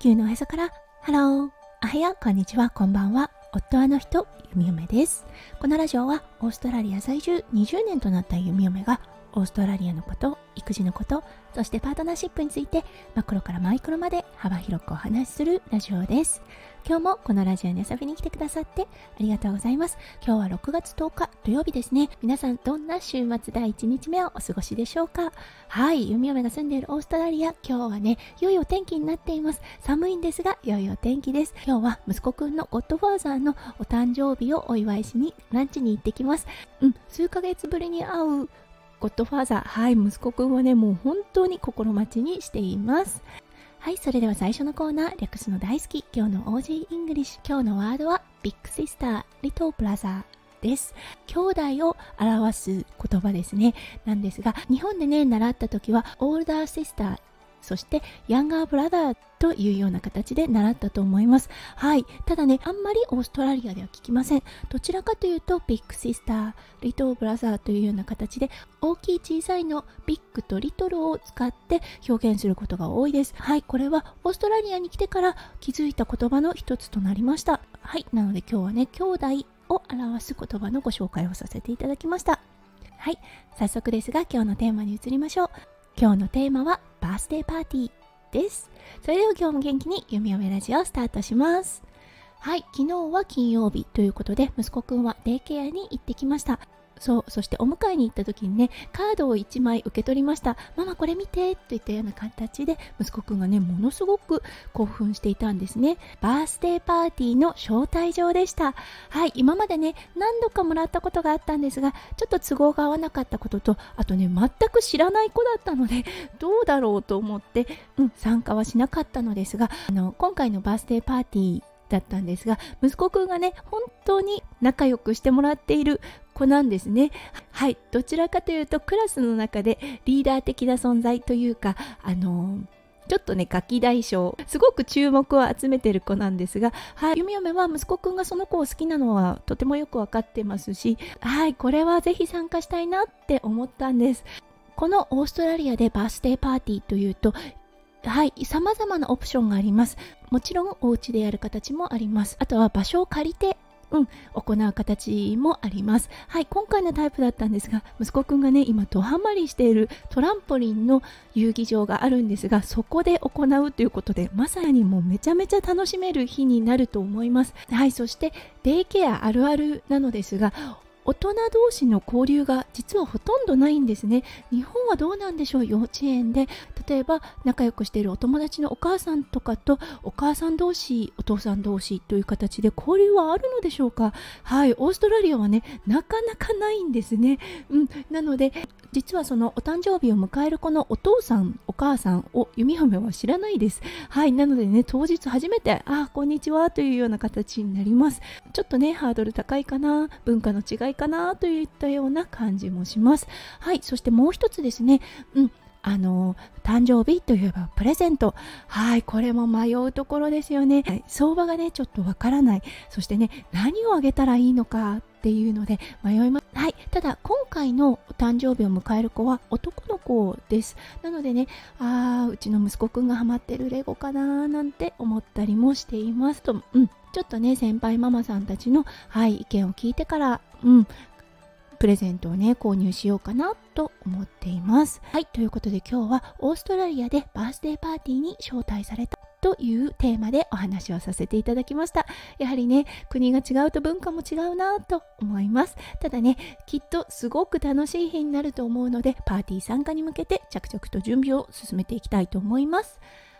地球のおへそから。ハローおはよう。こんにちは。こんばんは。夫はの人。ゆみおめです。このラジオはオーストラリア在住。20年となったゆみおめがオーストラリアのこと育児のことそしてパートナーシップについてマクロからマイクロまで幅広くお話しするラジオです。今日もこのラジオに遊びに来てくださってありがとうございます。今日は6月10日土曜日ですね。皆さんどんな週末第1日目をお過ごしでしょうか？はい弓嫁が住んでいるオーストラリア。今日はね良いお天気になっています。寒いんですが良いお天気です。今日は息子くんのゴッドファーザーのお誕生日をお祝いしにランチに行ってきます。うん数ヶ月ぶりに会うゴッドファーザーはい息子くんはねもう本当に心待ちにしています。はいそれでは最初のコーナー略すの大好き今日の OG イングリッシュ今日のワードは big sister little brother です。兄弟を表す言葉ですね。なんですが日本でね習った時はオールダーシスターそしてヤンガーブラザーというような形で習ったと思います。はい。ただね、あんまりオーストラリアでは聞きません。どちらかというと、ビッグシスター、リトルブラザーというような形で、大きい小さいのビッグとリトルを使って表現することが多いです。はい。これはオーストラリアに来てから気づいた言葉の一つとなりました。はい。なので今日はね、兄弟を表す言葉のご紹介をさせていただきました。はい。早速ですが、今日のテーマに移りましょう。今日のテーマは、バースデーパーティー。です。それでは今日も元気に弓嫁ラジオをスタートします。はい、昨日は金曜日ということで、息子くんはデイケアに行ってきました。そう、そしてお迎えに行った時にね、カードを1枚受け取りました。ママこれ見てといったような形で、息子くんがね、ものすごく興奮していたんですね。バースデーパーティーの招待状でした。はい、今までね、何度かもらったことがあったんですが、ちょっと都合が合わなかったことと、あとね、全く知らない子だったので、どうだろうと思って、うん、参加はしなかったのですが、あの、今回のバースデーパーティー、だったんですが息子くんがね本当に仲良くしてもらっている子なんですねはいどちらかというとクラスの中でリーダー的な存在というかあのーちょっとね、ガキ大将、すごく注目を集めてる子なんですが、はい、ゆみよめは息子くんがその子を好きなのはとてもよくわかってますし、はい、これはぜひ参加したいなって思ったんです。このオーストラリアでバースデーパーティーというと、はい、様々なオプションがあります。もちろんお家でやる形もあります。あとは場所を借りてうん、行う形もあります。はい、今回のタイプだったんですが、息子くんがね、今ドハマりしているトランポリンの遊戯場があるんですが、そこで行うということで、まさにもうめちゃめちゃ楽しめる日になると思います。はい、そしてデイケアあるあるなのですが、大人同士の交流が実はほとんどないんですね。日本はどうなんでしょう？幼稚園で。例えば仲良くしているお友達のお母さんとかとお母さん同士お父さん同士という形で交流はあるのでしょうか？はいオーストラリアはねなかなかないんですね。うんなので実はそのお誕生日を迎える子のお父さんお母さんを弓嫁は知らないです。はいなのでね当日初めてあこんにちはというような形になります。ちょっとねハードル高いかな。文化の違いかなといったような感じもします。はいそしてもう一つですね。うんあの誕生日といえばプレゼント。はいこれも迷うところですよね、はい、相場がねちょっとわからない。そしてね何をあげたらいいのかっていうので迷います。はいただ今回のお誕生日を迎える子は男の子です。なのでねあーうちの息子くんがハマってるレゴかなーなんて思ったりもしていますと。うんちょっとね先輩ママさんたちの、はい、意見を聞いてから、うん、プレゼントをね、購入しようかなと思っています。はい、ということで今日はオーストラリアでバースデーパーティーに招待されたというテーマでお話をさせていただきました。やはりね、国が違うと文化も違うなと思います。ただね、きっとすごく楽しい日になると思うので、パーティー参加に向けて着々と準備を進めていきたいと思います。